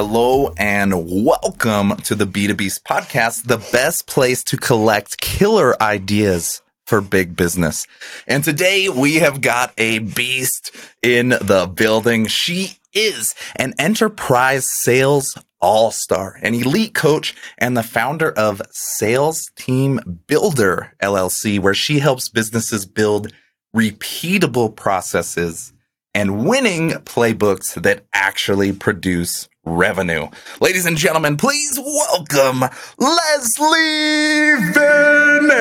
Hello and welcome to the B2Beast podcast, the best place to collect killer ideas for big business. And today we have got a beast in the building. She is an enterprise sales all star, an elite coach, and the founder of Sales Team Builder LLC, where she helps businesses build repeatable processes and winning playbooks that actually produce revenue. Ladies and gentlemen, please welcome Leslie Venetz.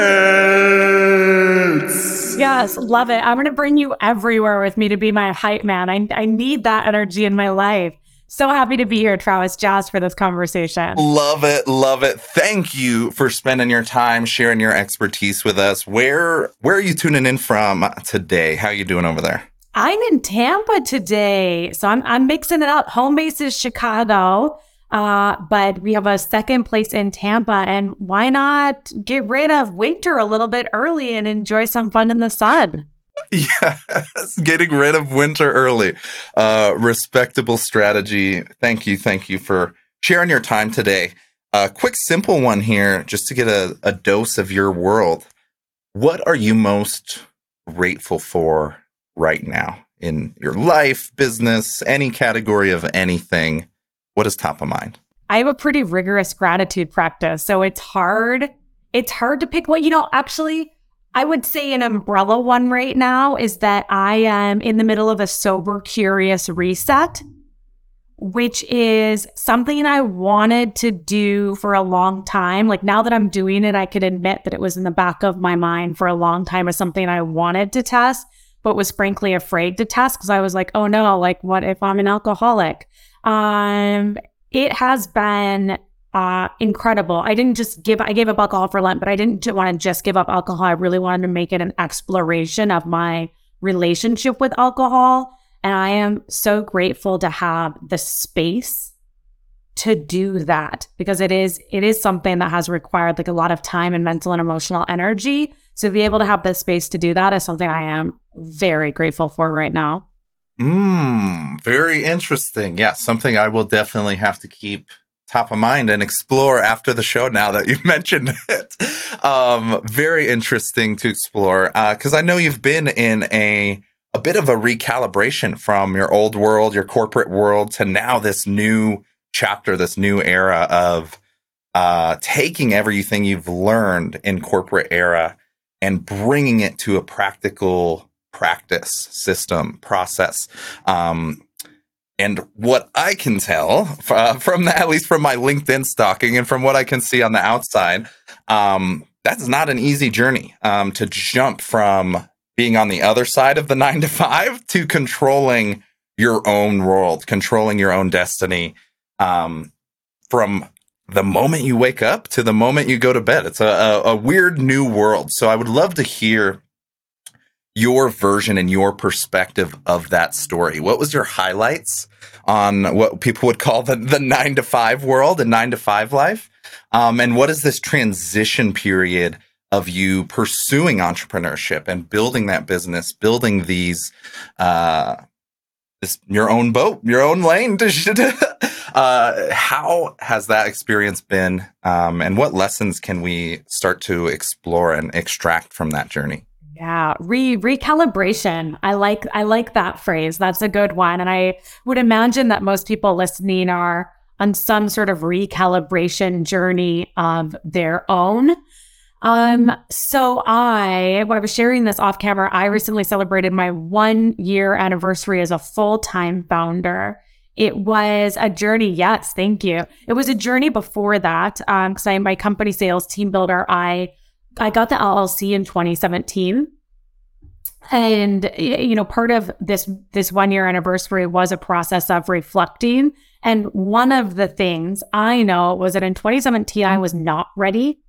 Yes, love it. I'm going to bring you everywhere with me to be my hype man. I, I need that energy in my life. So happy to be here, Travis Jazz, for this conversation. Love it, love it. Thank you for spending your time sharing your expertise with us. Where where are you tuning in from today? How are you doing over there? I'm in Tampa today, so I'm I'm mixing it up. Home base is Chicago, uh, but we have a second place in Tampa, and why not get rid of winter a little bit early and enjoy some fun in the sun? Yes, getting rid of winter early. Uh, respectable strategy. Thank you. Thank you for sharing your time today. A quick, simple one here, just to get a, a dose of your world. What are you most grateful for right now in your life, business, any category of anything? What is top of mind? I have a pretty rigorous gratitude practice. So it's hard. It's hard to pick what, you know, actually, I would say an umbrella one right now is that I am in the middle of a sober, curious reset, which is something I wanted to do for a long time. Like now that I'm doing it, I could admit that it was in the back of my mind for a long time as something I wanted to test, but was frankly afraid to test because I was like, oh no, like what if I'm an alcoholic? Um, it has been uh, incredible. I didn't just give, I gave up alcohol for Lent, but I didn't want to just give up alcohol. I really wanted to make it an exploration of my relationship with alcohol. And I am so grateful to have the space to do that because it is it is something that has required like a lot of time and mental and emotional energy to be able to have the space to do that is something i am very grateful for right now mm, very interesting yeah something i will definitely have to keep top of mind and explore after the show now that you mentioned it. Um, very interesting to explore because uh, I know you've been in a a bit of a recalibration from your old world, your corporate world, to now this new chapter, this new era of uh, taking everything you've learned in corporate era and bringing it to a practical practice system process. Um, and what I can tell uh, from that, at least from my LinkedIn stalking and from what I can see on the outside, um, that's not an easy journey um, to jump from being on the other side of the nine to five to controlling your own world, controlling your own destiny um, from the moment you wake up to the moment you go to bed. It's a, a, a weird new world. So I would love to hear your version and your perspective of that story. What was your highlights on what people would call the, the nine to five world and nine to five life? Um, and what is this transition period of you pursuing entrepreneurship and building that business, building these, uh, this, your own boat, your own lane. uh, how has that experience been? Um, and what lessons can we start to explore and extract from that journey? Yeah, re recalibration. I like I like that phrase. That's a good one. And I would imagine that most people listening are on some sort of recalibration journey of their own. Um, so I, when I was sharing this off camera, I recently celebrated my one year anniversary as a full time founder. It was a journey. Yes, thank you. It was a journey before that. Um, because I'm my company sales team builder. I I got the LLC in 2017. And you know, part of this this one year anniversary was a process of reflecting. And one of the things I know was that in 2017 I was not ready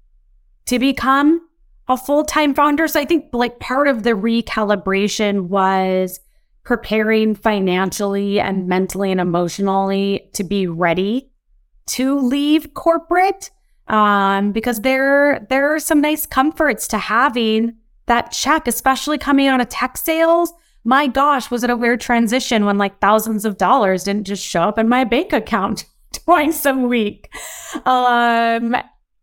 to become a full-time founder. So I think like part of the recalibration was preparing financially and mentally and emotionally to be ready to leave corporate um, because there there are some nice comforts to having that check, especially coming out of tech sales. My gosh, was it a weird transition when like thousands of dollars didn't just show up in my bank account twice a week. Um,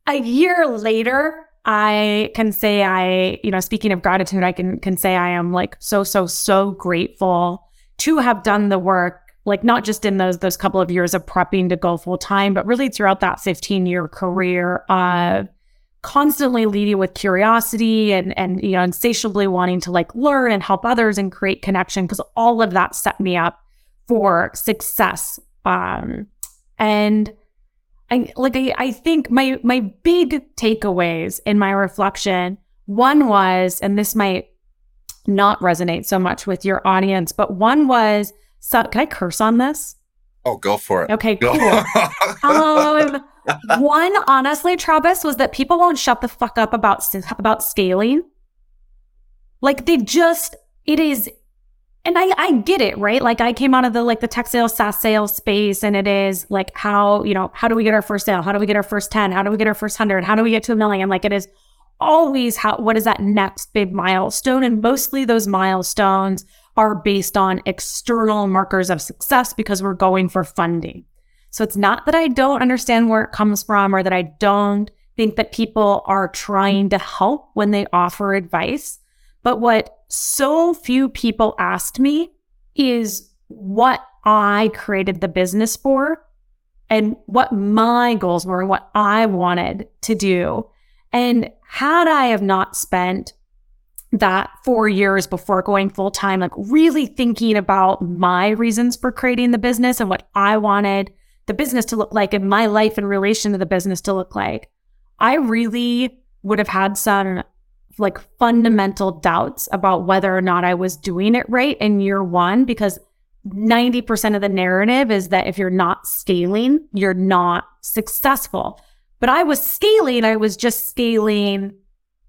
a year later, I can say I, you know, speaking of gratitude, I can can say I am like so so so grateful to have done the work, like not just in those those couple of years of prepping to go full time, but really throughout that 15 year career of constantly leading with curiosity and and you know insatiably wanting to like learn and help others and create connection because all of that set me up for success. Um, and I like I, I think my my big takeaways in my reflection one was and this might not resonate so much with your audience but one was so can I curse on this? Oh, go for it. Okay, go. cool. um, one honestly Travis was that people won't shut the fuck up about about scaling. Like they just it is and I, I get it, right? Like I came out of the like the tech sales, SaaS sales space, and it is like how, you know, how do we get our first sale? How do we get our first 10? How do we get our first hundred? How do we get to a million? Like it is always how what is that next big milestone? And mostly those milestones are based on external markers of success because we're going for funding. So it's not that I don't understand where it comes from or that I don't think that people are trying to help when they offer advice. But what so few people asked me is what I created the business for and what my goals were and what I wanted to do. And had I have not spent that four years before going full time, like really thinking about my reasons for creating the business and what I wanted the business to look like and my life in relation to the business to look like, I really would have had some like fundamental doubts about whether or not I was doing it right in year one because 90% of the narrative is that if you're not scaling, you're not successful. But I was scaling, I was just scaling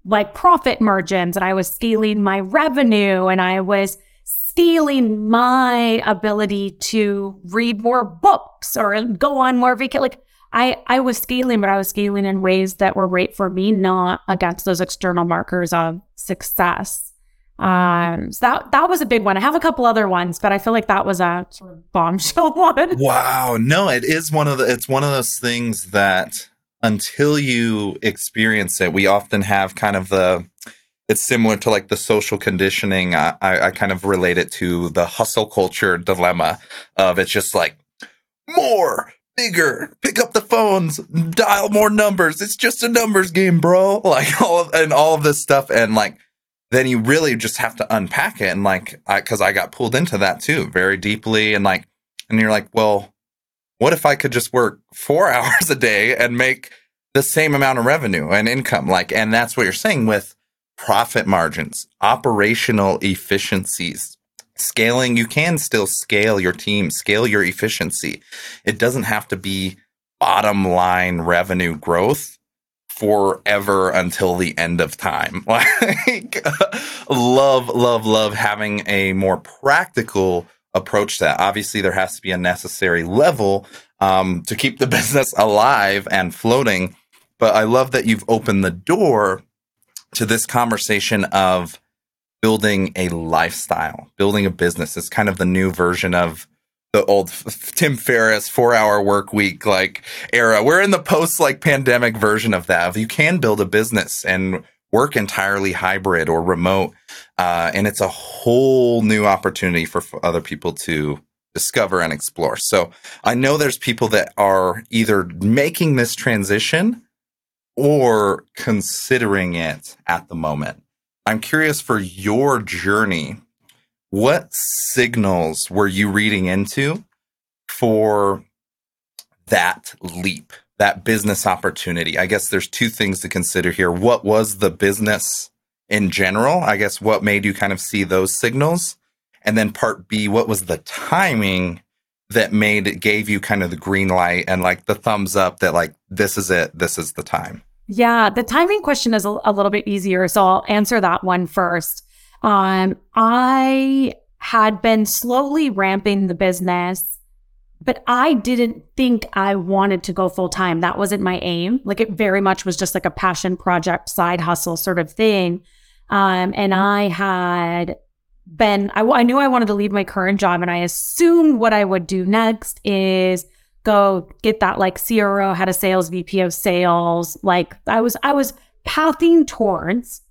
like profit margins and I was scaling my revenue and I was scaling my ability to read more books or go on more vacation. Like I, I was scaling, but I was scaling in ways that were right for me, not against those external markers of success. Um, so that that was a big one. I have a couple other ones, but I feel like that was a sort of bombshell one. Wow, no, it is one of the. It's one of those things that until you experience it, we often have kind of the. It's similar to like the social conditioning. I, I kind of relate it to the hustle culture dilemma of it's just like more bigger. Pick up the phones, dial more numbers. It's just a numbers game, bro. Like all of, and all of this stuff. And like, then you really just have to unpack it. And like, I, cause I got pulled into that too very deeply. And like, and you're like, well, what if I could just work four hours a day and make the same amount of revenue and income? Like, and that's what you're saying with profit margins, operational efficiencies, scaling, you can still scale your team, scale your efficiency. It doesn't have to be bottom line revenue growth forever until the end of time. Like, love, love, love having a more practical approach to that. Obviously, there has to be a necessary level um, to keep the business alive and floating. But I love that you've opened the door to this conversation of building a lifestyle, building a business. It's kind of the new version of the old Tim Ferriss four hour work week like era. We're in the post like pandemic version of that. You can build a business and work entirely hybrid or remote. Uh, and it's a whole new opportunity for other people to discover and explore. So I know there's people that are either making this transition or considering it at the moment. I'm curious for your journey, what signals were you reading into for that leap, that business opportunity? I guess there's two things to consider here. What was the business in general? I guess what made you kind of see those signals? And then part B, what was the timing that made it gave you kind of the green light and like the thumbs up that like this is it, this is the time? Yeah, the timing question is a, a, little bit easier. So I'll answer that one first. Um, I had been slowly ramping the business, but I didn't think I wanted to go full time. That wasn't my aim. Like it very much was just like a passion project, side hustle sort of thing. Um, and I had been, I, I knew I wanted to leave my current job, and I assumed what I would do next is go get that like CRO, had a sales VP of sales. Like I was, I was pathing towards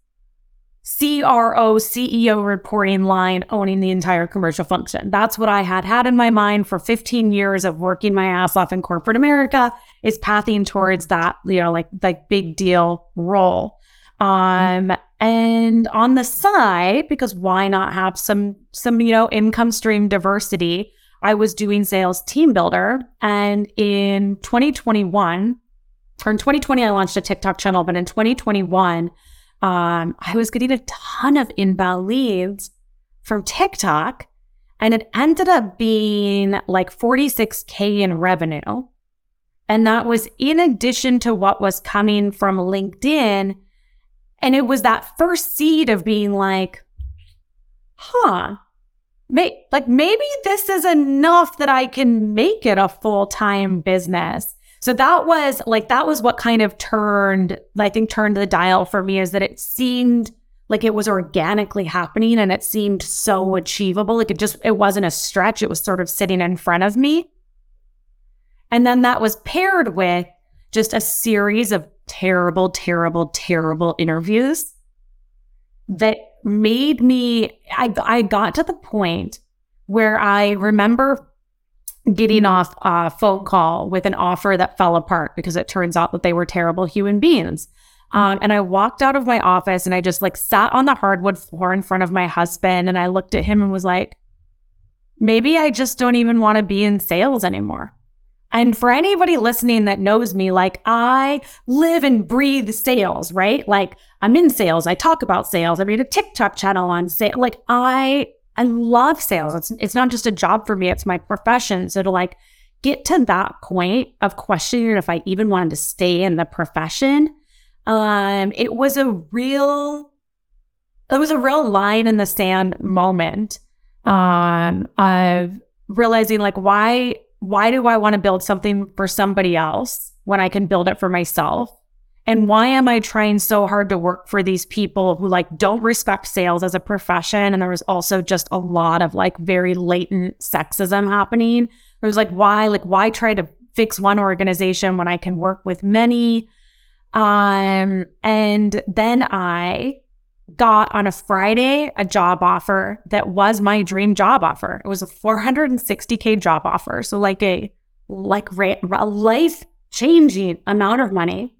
CRO, CEO reporting line, owning the entire commercial function. That's what I had had in my mind for 15 years of working my ass off in corporate America is pathing towards that, you know, like like big deal role. Um, and on the side, because why not have some some you know income stream diversity? I was doing sales team builder, and in 2021 or in 2020, I launched a TikTok channel, but in 2021, um, I was getting a ton of inbound leads from TikTok, and it ended up being like 46k in revenue. And that was in addition to what was coming from LinkedIn and it was that first seed of being like, huh, may- like maybe this is enough that I can make it a full time business. So that was like, that was what kind of turned, I think, turned the dial for me is that it seemed like it was organically happening and it seemed so achievable. Like it just, it wasn't a stretch. It was sort of sitting in front of me. And then that was paired with just a series of terrible, terrible, terrible interviews that made me, I, I got to the point where I remember getting off a phone call with an offer that fell apart because it turns out that they were terrible human beings. Um, and I walked out of my office and I just like sat on the hardwood floor in front of my husband and I looked at him and was like, maybe I just don't even want to be in sales anymore. And for anybody listening that knows me, like I live and breathe sales, right? Like I'm in sales. I talk about sales. I made a TikTok channel on sales. Like I, I love sales. It's, it's not just a job for me. It's my profession. So to like get to that point of questioning if I even wanted to stay in the profession, um, it was a real, it was a real line in the sand moment, um, of realizing like why why do I want to build something for somebody else when I can build it for myself? And why am I trying so hard to work for these people who like don't respect sales as a profession? And there was also just a lot of like very latent sexism happening. It was like, why, like, why try to fix one organization when I can work with many? Um, and then I got on a Friday a job offer that was my dream job offer. It was a 460k job offer, so like a like a life changing amount of money.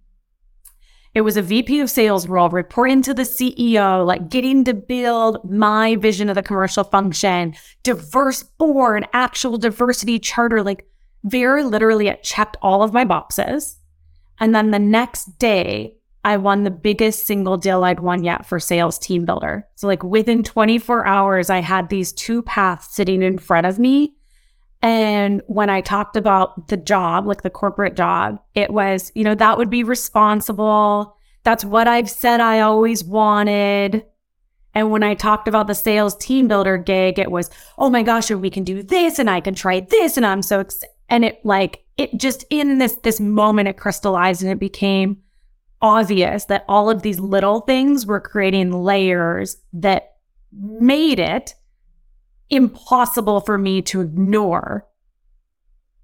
It was a VP of sales role, reporting to the CEO, like getting to build my vision of the commercial function, diverse board, actual diversity charter, like very literally it checked all of my boxes. And then the next day, I won the biggest single deal I'd won yet for sales team builder. So, like within 24 hours, I had these two paths sitting in front of me. And when I talked about the job, like the corporate job, it was, you know, that would be responsible. That's what I've said I always wanted. And when I talked about the sales team builder gig, it was, oh my gosh, we can do this and I can try this. And I'm so excited. And it like, it just in this, this moment, it crystallized and it became, obvious that all of these little things were creating layers that made it impossible for me to ignore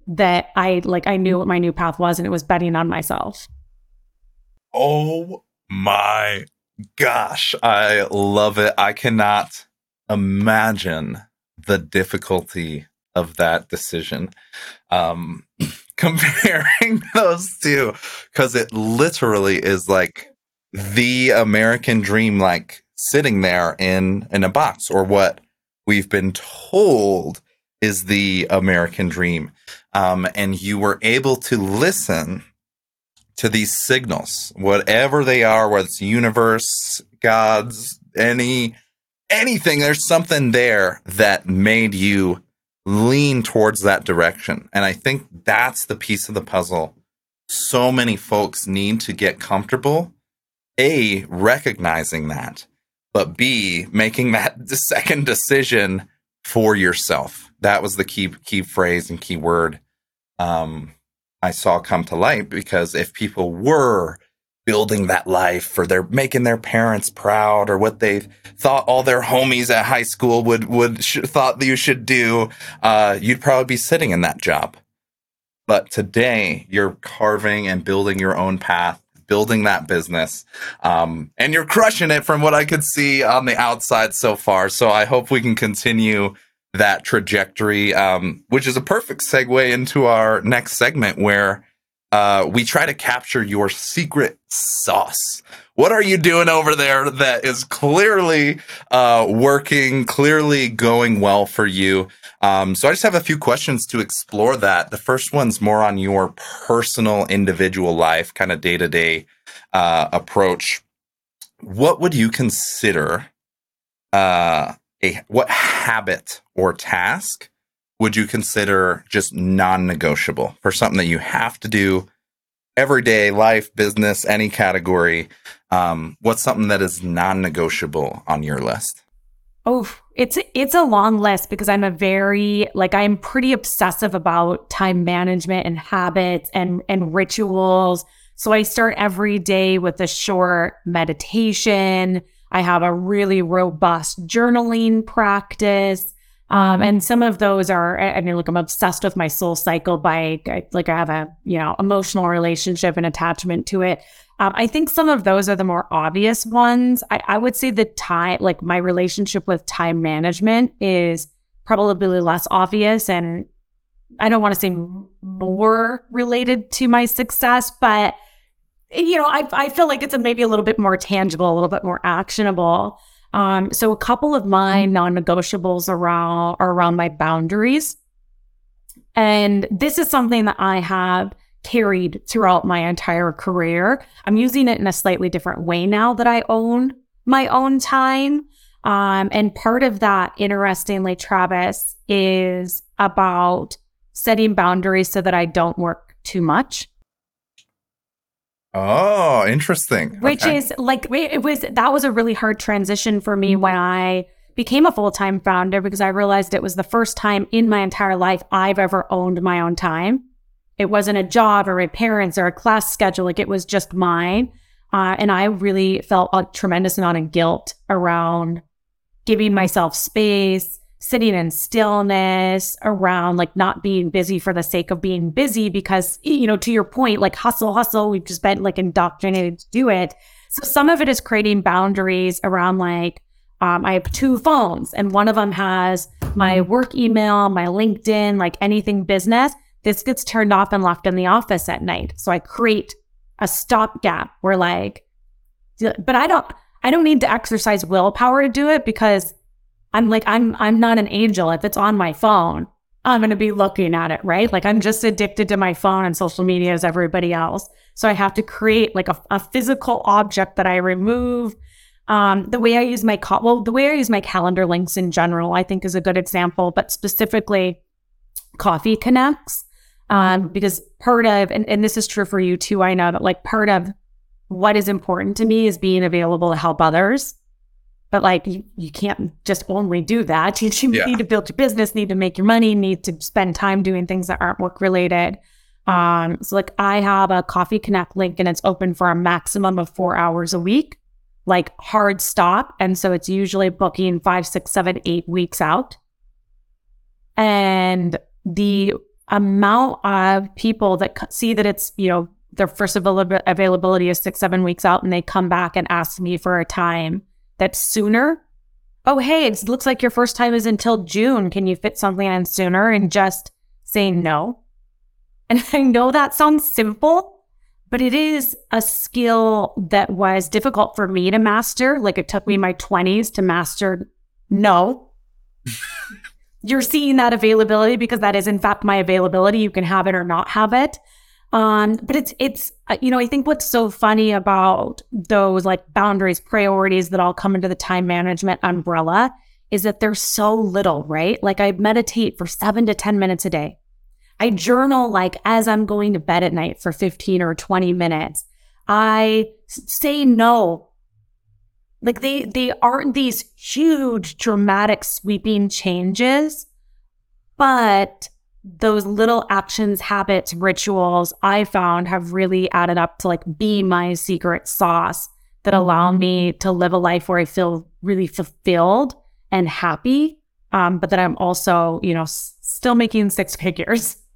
that I like I knew what my new path was and it was betting on myself. Oh my gosh, I love it. I cannot imagine the difficulty of that decision. Um comparing those two because it literally is like the American dream, like sitting there in in a box, or what we've been told is the American dream. Um, and you were able to listen to these signals, whatever they are, whether it's universe, gods, any anything. There's something there that made you lean towards that direction. And I think that's the piece of the puzzle. So many folks need to get comfortable, A, recognizing that, but B, making that second decision for yourself. That was the key key phrase and key word um, I saw come to light because if people were building that life or they're making their parents proud or what they thought all their homies at high school would would sh- thought you should do uh, you'd probably be sitting in that job. But today you're carving and building your own path building that business um, and you're crushing it from what i could see on the outside so far. So i hope we can continue that trajectory um, which is a perfect segue into our next segment where uh, we try to capture your secret sauce. What are you doing over there that is clearly uh, working, clearly going well for you? Um, so I just have a few questions to explore that. The first one's more on your personal, individual life, kind of day to day approach. What would you consider uh, a what habit or task would you consider just non negotiable for something that you have to do every day, life, business, any category? Um, what's something that is non negotiable on your list? Oh, it's it's a long list because I'm a very like I'm pretty obsessive about time management and habits and and rituals. So I start every day with a short meditation. I have a really robust journaling practice. Um, and some of those are, I mean, look, I'm obsessed with my soul cycle bike. I, like I have a, you know, emotional relationship and attachment to it. Um, I think some of those are the more obvious ones. I, I would say the time, like my relationship with time management is probably less obvious. And I don't want to say more related to my success, but, you know, I, I feel like it's a, maybe a little bit more tangible, a little bit more actionable. Um, so a couple of my mm-hmm. non-negotiables around are around my boundaries. And this is something that I have carried throughout my entire career. I'm using it in a slightly different way now that I own my own time. Um, and part of that, interestingly, Travis, is about setting boundaries so that I don't work too much. Oh, interesting. Which okay. is like it was that was a really hard transition for me when I became a full-time founder because I realized it was the first time in my entire life I've ever owned my own time. It wasn't a job or my parents or a class schedule, like it was just mine. Uh, and I really felt a tremendous amount of guilt around giving myself space, sitting in stillness around like not being busy for the sake of being busy because you know to your point like hustle hustle we've just been like indoctrinated to do it. So some of it is creating boundaries around like um, i have two phones and one of them has my work email my linkedin like anything business. This gets turned off and left in the office at night. So i create a stopgap where like but i don't i don't need to exercise willpower to do it because I'm like, I'm I'm not an angel. If it's on my phone, I'm gonna be looking at it, right? Like I'm just addicted to my phone and social media as everybody else. So I have to create like a, a physical object that I remove. Um, the way I use my co- well, the way I use my calendar links in general, I think is a good example, but specifically Coffee Connects. Um, because part of, and, and this is true for you too, I know that like part of what is important to me is being available to help others. But like you, you can't just only do that. You, you yeah. need to build your business, need to make your money, need to spend time doing things that aren't work related. Um, so like I have a Coffee Connect link and it's open for a maximum of four hours a week, like hard stop. And so it's usually booking five, six, seven, eight weeks out. And the amount of people that see that it's, you know, their first availability is six, seven weeks out and they come back and ask me for a time that's sooner. Oh, hey, it looks like your first time is until June. Can you fit something in sooner? And just say no. And I know that sounds simple, but it is a skill that was difficult for me to master. Like it took me my 20s to master no. You're seeing that availability because that is, in fact, my availability. You can have it or not have it. Um, but it's it's uh, you know I think what's so funny about those like boundaries, priorities that all come into the time management umbrella is that there's so little, right? Like I meditate for seven to ten minutes a day. I journal like as I'm going to bed at night for 15 or 20 minutes. I say no. Like they they aren't these huge dramatic sweeping changes, but those little actions, habits, rituals I found have really added up to like be my secret sauce that allow me to live a life where I feel really fulfilled and happy. Um, but that I'm also, you know, s- still making six figures.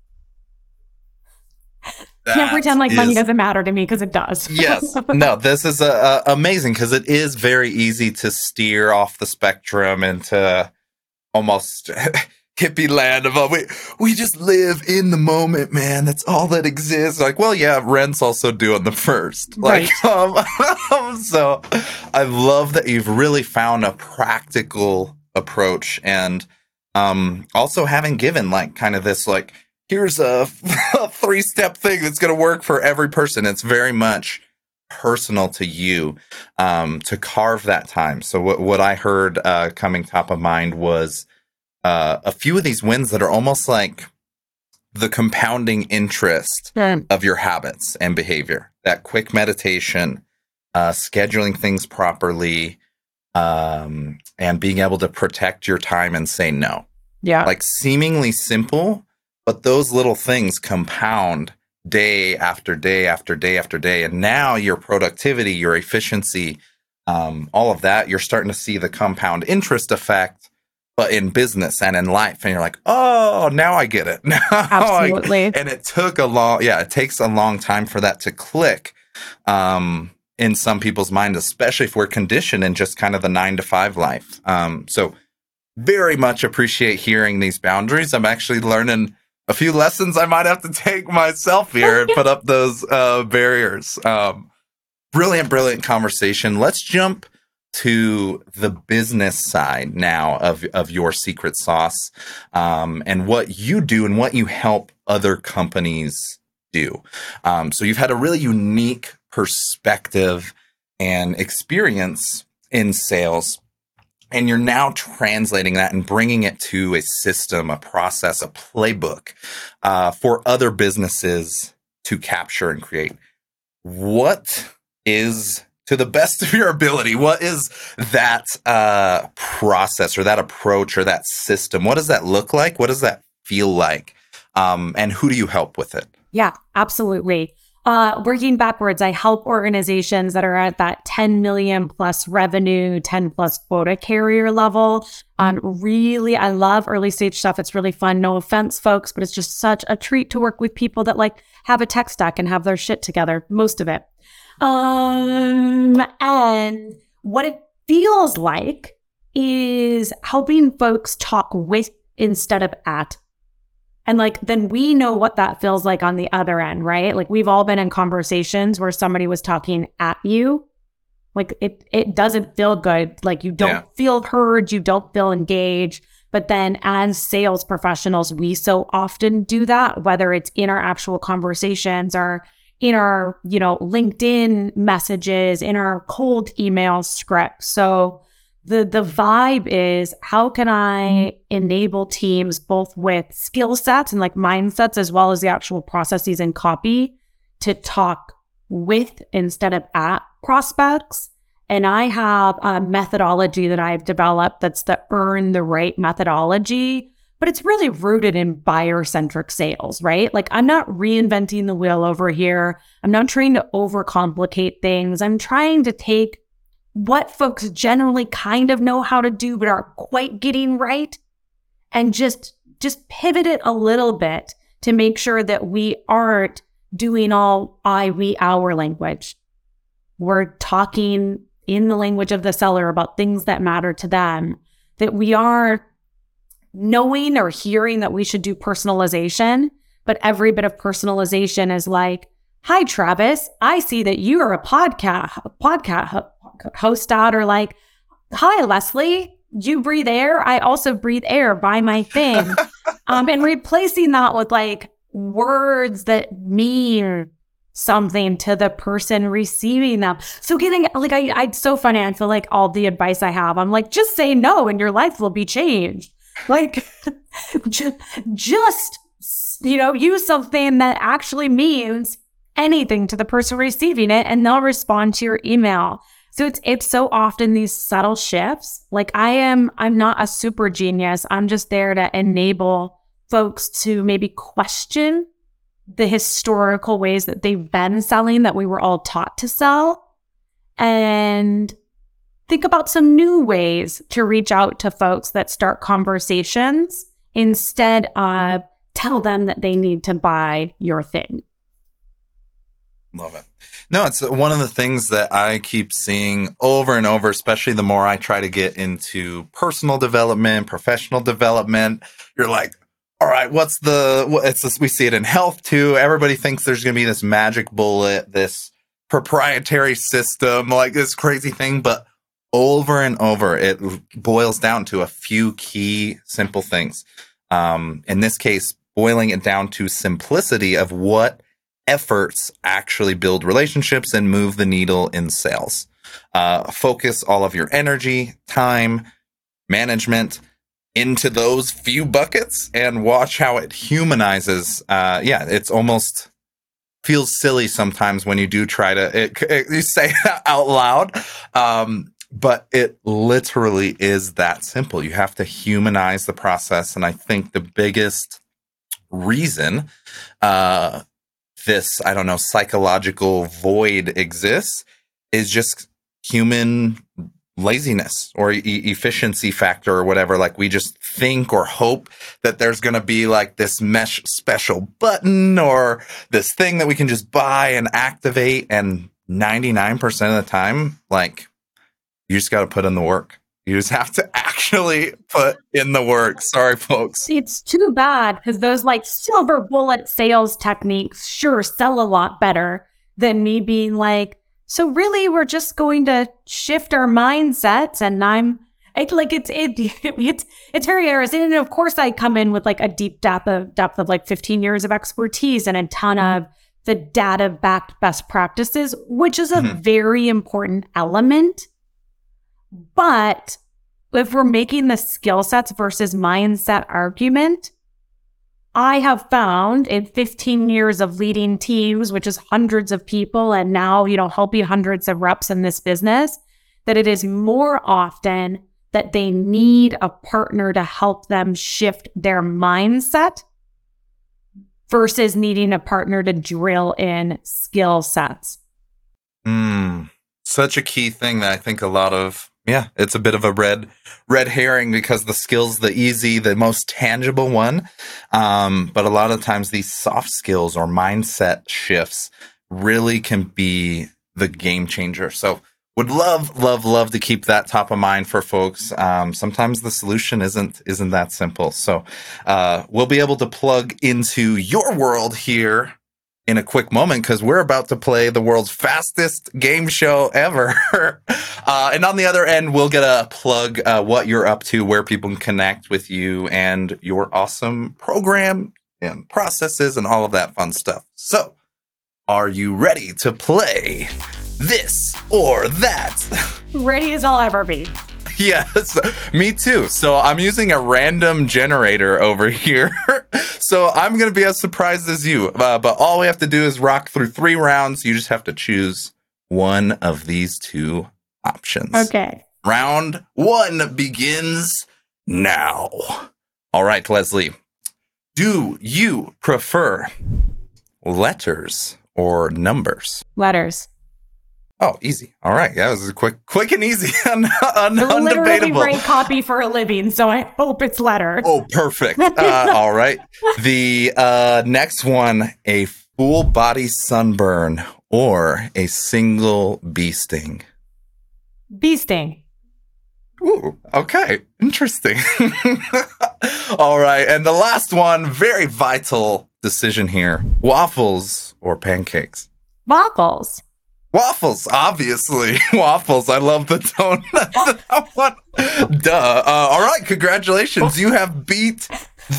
Can't pretend like is- money doesn't matter to me because it does. yes. No, this is uh, uh, amazing because it is very easy to steer off the spectrum into almost hippie land of uh, we we just live in the moment, man. That's all that exists. Like, well, yeah, rent's also due on the first. Like, um, so I love that you've really found a practical approach and um also having given like kind of this like here's a, a three step thing that's going to work for every person. It's very much personal to you um, to carve that time. So what what I heard uh, coming top of mind was uh, a few of these wins that are almost like the compounding interest of your habits and behavior. That quick meditation, uh, scheduling things properly, um, and being able to protect your time and say no Yeah. like seemingly simple, but those little things compound day after day after day after day. And now your productivity, your efficiency, um, all of that, you're starting to see the compound interest effect, but in business and in life. And you're like, oh, now I get it. Now I- Absolutely. and it took a long, yeah, it takes a long time for that to click. Um, in some people's mind, especially if we're conditioned in just kind of the nine to five life. Um, so very much appreciate hearing these boundaries. I'm actually learning a few lessons I might have to take myself here and put up those uh, barriers. Um, brilliant, brilliant conversation. Let's jump to the business side now of, of your secret sauce um, and what you do and what you help other companies do. Um, so you've had a really unique perspective and experience in sales and you're now translating that and bringing it to a system, a process, a playbook uh, for other businesses to capture and create. What is, to the best of your ability, what is that uh, process or that approach or that system? What does that look like? What does that feel like? Um, and who do you help with it? Yeah, absolutely. Uh, working backwards, I help organizations that are at that 10 million plus revenue, 10 plus quota carrier level. Um, really, I love early stage stuff. It's really fun. No offense, folks, but it's just such a treat to work with people that like have a tech stack and have their shit together, most of it. Um, and what it feels like is helping folks talk with instead of at and like, then we know what that feels like on the other end, right? Like we've all been in conversations where somebody was talking at you. Like it, it doesn't feel good. Like you don't Yeah. feel heard, you don't feel engaged. But then as sales professionals, we so often do that, whether it's in our actual conversations or in our, you know, LinkedIn messages, in our cold email script. So the the vibe is how can I enable teams both with skill sets and like mindsets as well as the actual processes and copy to talk with instead of at prospects. And I have a methodology that I've developed that's the earn the right methodology, but it's really rooted in buyer centric sales, right? Like I'm not reinventing the wheel over here. I'm not trying to overcomplicate things. I'm trying to take what folks generally kind of know how to do but aren't quite getting right and just just pivot it a little bit to make sure that we aren't doing all I we our language. We're talking in the language of the seller about things that matter to them, that we are knowing or hearing that we should do personalization, but every bit of personalization is like, "Hi Travis, I see that you are a podcast podcast host out or like, "Hi Leslie, you breathe air, I also breathe air by my thing." um and replacing that with like words that mean something to the person receiving them. So getting like I I it's so funny. I feel like all the advice I have, I'm like, just say no and your life will be changed. Like just, just you know, use something that actually means anything to the person receiving it and they'll respond to your email. So it's it's so often these subtle shifts. Like I am I'm not a super genius. I'm just there to enable folks to maybe question the historical ways that they've been selling that we were all taught to sell and think about some new ways to reach out to folks that start conversations instead of tell them that they need to buy your thing. Love it. No, it's one of the things that I keep seeing over and over, especially the more I try to get into personal development, professional development. You're like, all right, what's the, it's this, we see it in health too. Everybody thinks there's going to be this magic bullet, this proprietary system, like this crazy thing, but over and over, it boils down to a few key simple things. Um, in this case, boiling it down to simplicity of what efforts actually build relationships and move the needle in sales. Uh, focus all of your energy, time, management into those few buckets and watch how it humanizes. Uh, yeah, it's almost feels silly sometimes when you do try to it, it, you say out loud. Um, but it literally is that simple. You have to humanize the process. And I think the biggest reason uh, this, I don't know, psychological void exists is just human laziness or e- efficiency factor or whatever. Like we just think or hope that there's going to be like this mesh special button or this thing that we can just buy and activate. And 99% of the time, like you just got to put in the work. You just have to actually put in the work. Sorry, folks. It's too bad because those like silver bullet sales techniques sure sell a lot better than me being like, so really we're just going to shift our mindsets and I'm it, like it's it, it's it's very interesting. And of course I come in with like a deep depth of depth of like 15 years of expertise and a ton of the data backed best practices, which is a mm-hmm. very important element but if we're making the skill sets versus mindset argument, I have found in 15 years of leading teams, which is hundreds of people, and now, you know, helping hundreds of reps in this business, that it is more often that they need a partner to help them shift their mindset versus needing a partner to drill in skill sets. Mm, such a key thing that I think a lot of yeah, it's a bit of a red red herring because the skill's the easy, the most tangible one. Um, but a lot of times these soft skills or mindset shifts really can be the game changer. So would love, love, love to keep that top of mind for folks. Um, sometimes the solution isn't isn't that simple. So uh, we'll be able to plug into your world here in a quick moment because we're about to play the world's fastest game show ever. uh, and on the other end, we'll get a plug uh, what you're up to, where people can connect with you, and your awesome program and processes and all of that fun stuff. So, are you ready to play this or that? Ready as I'll ever be. yes, me too. So I'm using a random generator over here. so I'm going to be as surprised as you. Uh, but all we have to do is rock through three rounds. You just have to choose one of these two options. Okay. Round one begins now. All right, Leslie. Do you prefer letters or numbers? Letters. Oh, easy. All right. Yeah, it was quick, quick and easy. Un- un- literally write copy for a living, so I hope it's letter. Oh, perfect. Uh, all right. The uh, next one: a full body sunburn or a single bee sting. Bee sting. Ooh, okay. Interesting. all right. And the last one, very vital decision here: waffles or pancakes. Waffles. Waffles, obviously. Waffles. I love the tone. what? Duh. Uh, all right. Congratulations. You have beat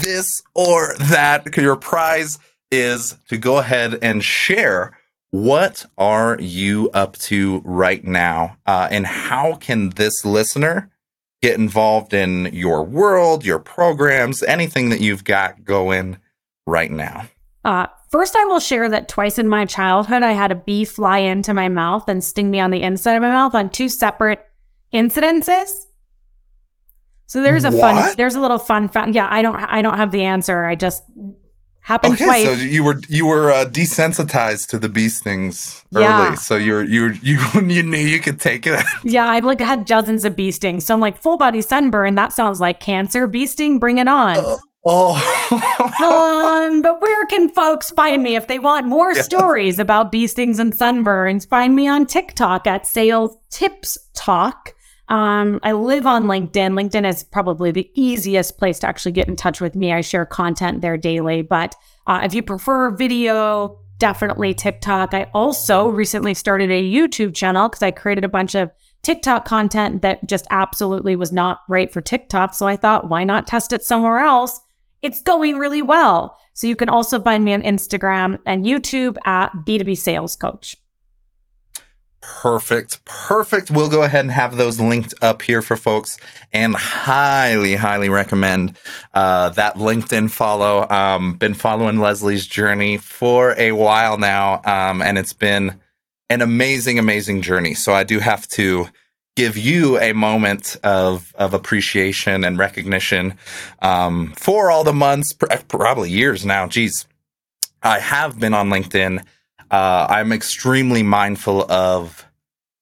this or that. Your prize is to go ahead and share what are you up to right now? Uh, and how can this listener get involved in your world, your programs, anything that you've got going right now? Uh, first, I will share that twice in my childhood, I had a bee fly into my mouth and sting me on the inside of my mouth on two separate incidences. So there's a what? fun, there's a little fun fact. Yeah, I don't, I don't have the answer. I just happened okay, twice. So you were, you were uh, desensitized to the bee stings early. Yeah. So you're, you, you, you knew you could take it. yeah, I've like had dozens of bee stings. So I'm like full body sunburn. That sounds like cancer. Bee sting, bring it on. Uh, Oh. um, but where can folks find me if they want more yes. stories about bee stings and sunburns? Find me on TikTok at Sales Tips Talk. Um, I live on LinkedIn. LinkedIn is probably the easiest place to actually get in touch with me. I share content there daily. But uh, if you prefer video, definitely TikTok. I also recently started a YouTube channel because I created a bunch of TikTok content that just absolutely was not right for TikTok. So I thought, why not test it somewhere else? It's going really well. So you can also find me on Instagram and YouTube at B2B Sales Coach. Perfect. Perfect. We'll go ahead and have those linked up here for folks and highly, highly recommend uh, that LinkedIn follow. Um, been following Leslie's journey for a while now, um, and it's been an amazing, amazing journey. So I do have to give you a moment of of appreciation and recognition um, for all the months, probably years now. Geez, I have been on LinkedIn. Uh, I'm extremely mindful of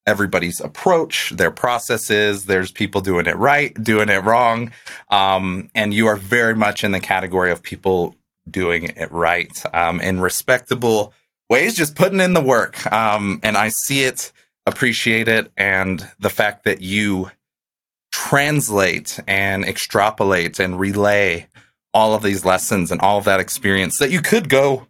everybody's approach, their processes. There's people doing it right, doing it wrong, um, and you are very much in the category of people doing it right um, in respectable ways, just putting in the work. Um, and I see it, appreciate it, and the fact that you translate and extrapolate and relay all of these lessons and all of that experience that you could go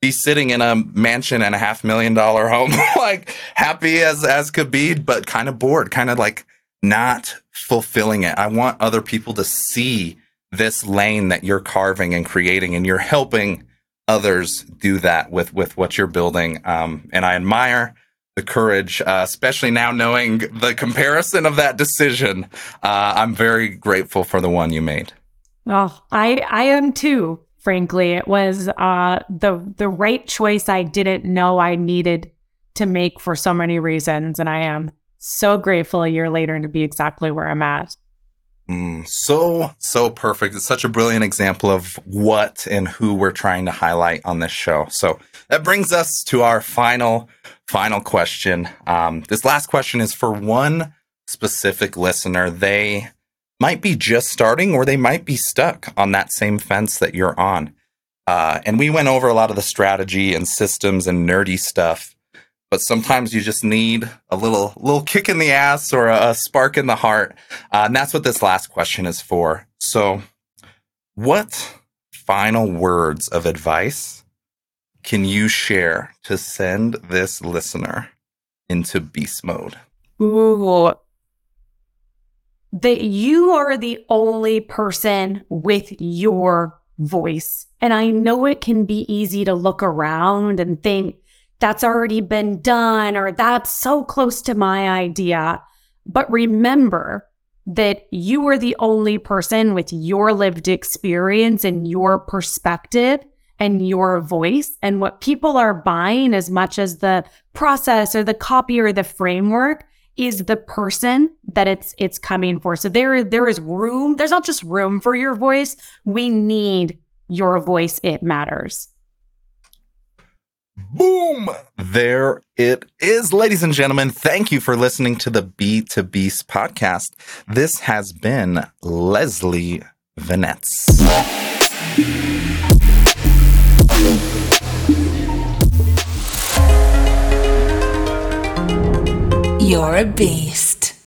be sitting in a mansion and a half million dollar home, like happy as as could be, but kind of bored, kind of like not fulfilling it. I want other people to see this lane that you're carving and creating, and you're helping others do that with with what you're building. Um, and I admire the courage, uh, especially now knowing the comparison of that decision. Uh, I'm very grateful for the one you made. Oh, I I am too. Frankly, it was uh, the the right choice. I didn't know I needed to make for so many reasons, and I am so grateful a year later to be exactly where I'm at. Mm, so, so perfect. It's such a brilliant example of what and who we're trying to highlight on this show. So that brings us to our final, final question. Um, this last question is for one specific listener. They might be just starting or they might be stuck on that same fence that you're on. Uh, and we went over a lot of the strategy and systems and nerdy stuff but sometimes you just need a little little kick in the ass or a, a spark in the heart. Uh, and that's what this last question is for. So what final words of advice can you share to send this listener into beast mode? Ooh. that you are the only person with your voice. And i know it can be easy to look around and think that's already been done or that's so close to my idea. But remember that you are the only person with your lived experience and your perspective and your voice. And what people are buying as much as the process or the copy or the framework is the person that it's it's coming for. So there there is room. There's not just room for your voice. We need your voice. It matters. Boom! There it is, ladies and gentlemen. Thank you for listening to the B to Beast podcast. This has been Leslie Venetz. You're a beast.